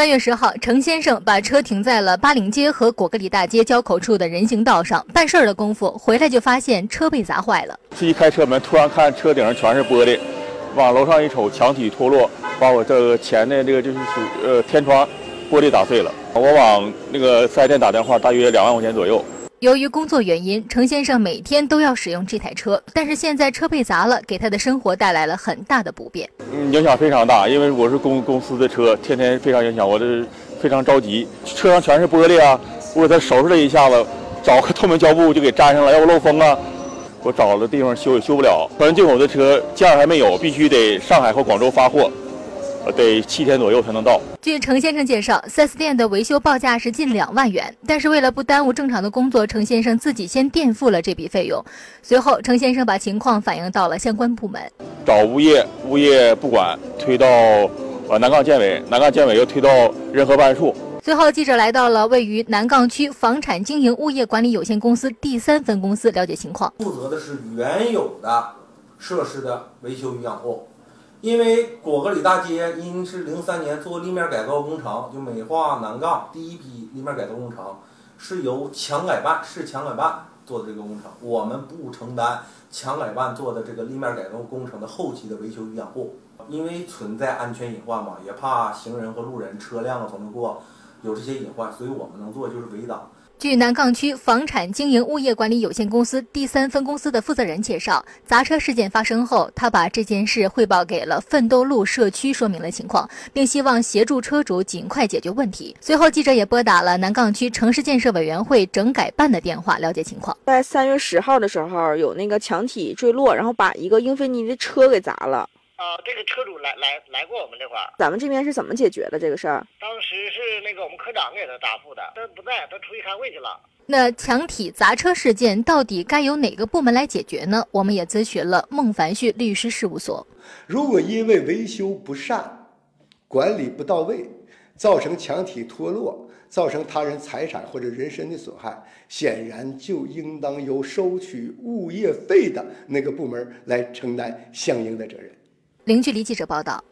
三月十号，程先生把车停在了巴陵街和果戈里大街交口处的人行道上，办事儿的功夫回来就发现车被砸坏了。这一开车门，突然看车顶上全是玻璃，往楼上一瞅，墙体脱落，把我这个前的这个就是属呃天窗玻璃打碎了。我往那个四 S 店打电话，大约两万块钱左右。由于工作原因，程先生每天都要使用这台车，但是现在车被砸了，给他的生活带来了很大的不便。嗯，影响非常大，因为我是公公司的车，天天非常影响，我这非常着急。车上全是玻璃啊，我给他收拾了一下子，找个透明胶布就给粘上了，要不漏风啊。我找了地方修也修不了。咱进口的车件还没有，必须得上海或广州发货。得七天左右才能到。据程先生介绍，4S 店的维修报价是近两万元，但是为了不耽误正常的工作，程先生自己先垫付了这笔费用。随后，程先生把情况反映到了相关部门，找物业，物业不管，推到呃南岗建委，南岗建委又推到仁和办事处。随后，记者来到了位于南岗区房产经营物业管理有限公司第三分公司了解情况。负责的是原有的设施的维修与养护。因为果戈里大街因是零三年做立面改造工程，就美化南岗第一批立面改造工程，是由强改办市强改办做的这个工程，我们不承担强改办做的这个立面改造工程的后期的维修与养护，因为存在安全隐患嘛，也怕行人和路人车辆从那过有这些隐患，所以我们能做就是围挡。据南岗区房产经营物业管理有限公司第三分公司的负责人介绍，砸车事件发生后，他把这件事汇报给了奋斗路社区，说明了情况，并希望协助车主尽快解决问题。随后，记者也拨打了南岗区城市建设委员会整改办的电话，了解情况。在三月十号的时候，有那个墙体坠落，然后把一个英菲尼的车给砸了。啊，这个车主来来来过我们这块儿，咱们这边是怎么解决的这个事儿？当时是那个我们科长给他答复的，他不在，他出去开会去了。那墙体砸车事件到底该由哪个部门来解决呢？我们也咨询了孟凡旭律师事务所。如果因为维修不善、管理不到位，造成墙体脱落，造成他人财产或者人身的损害，显然就应当由收取物业费的那个部门来承担相应的责任。零距离记者报道。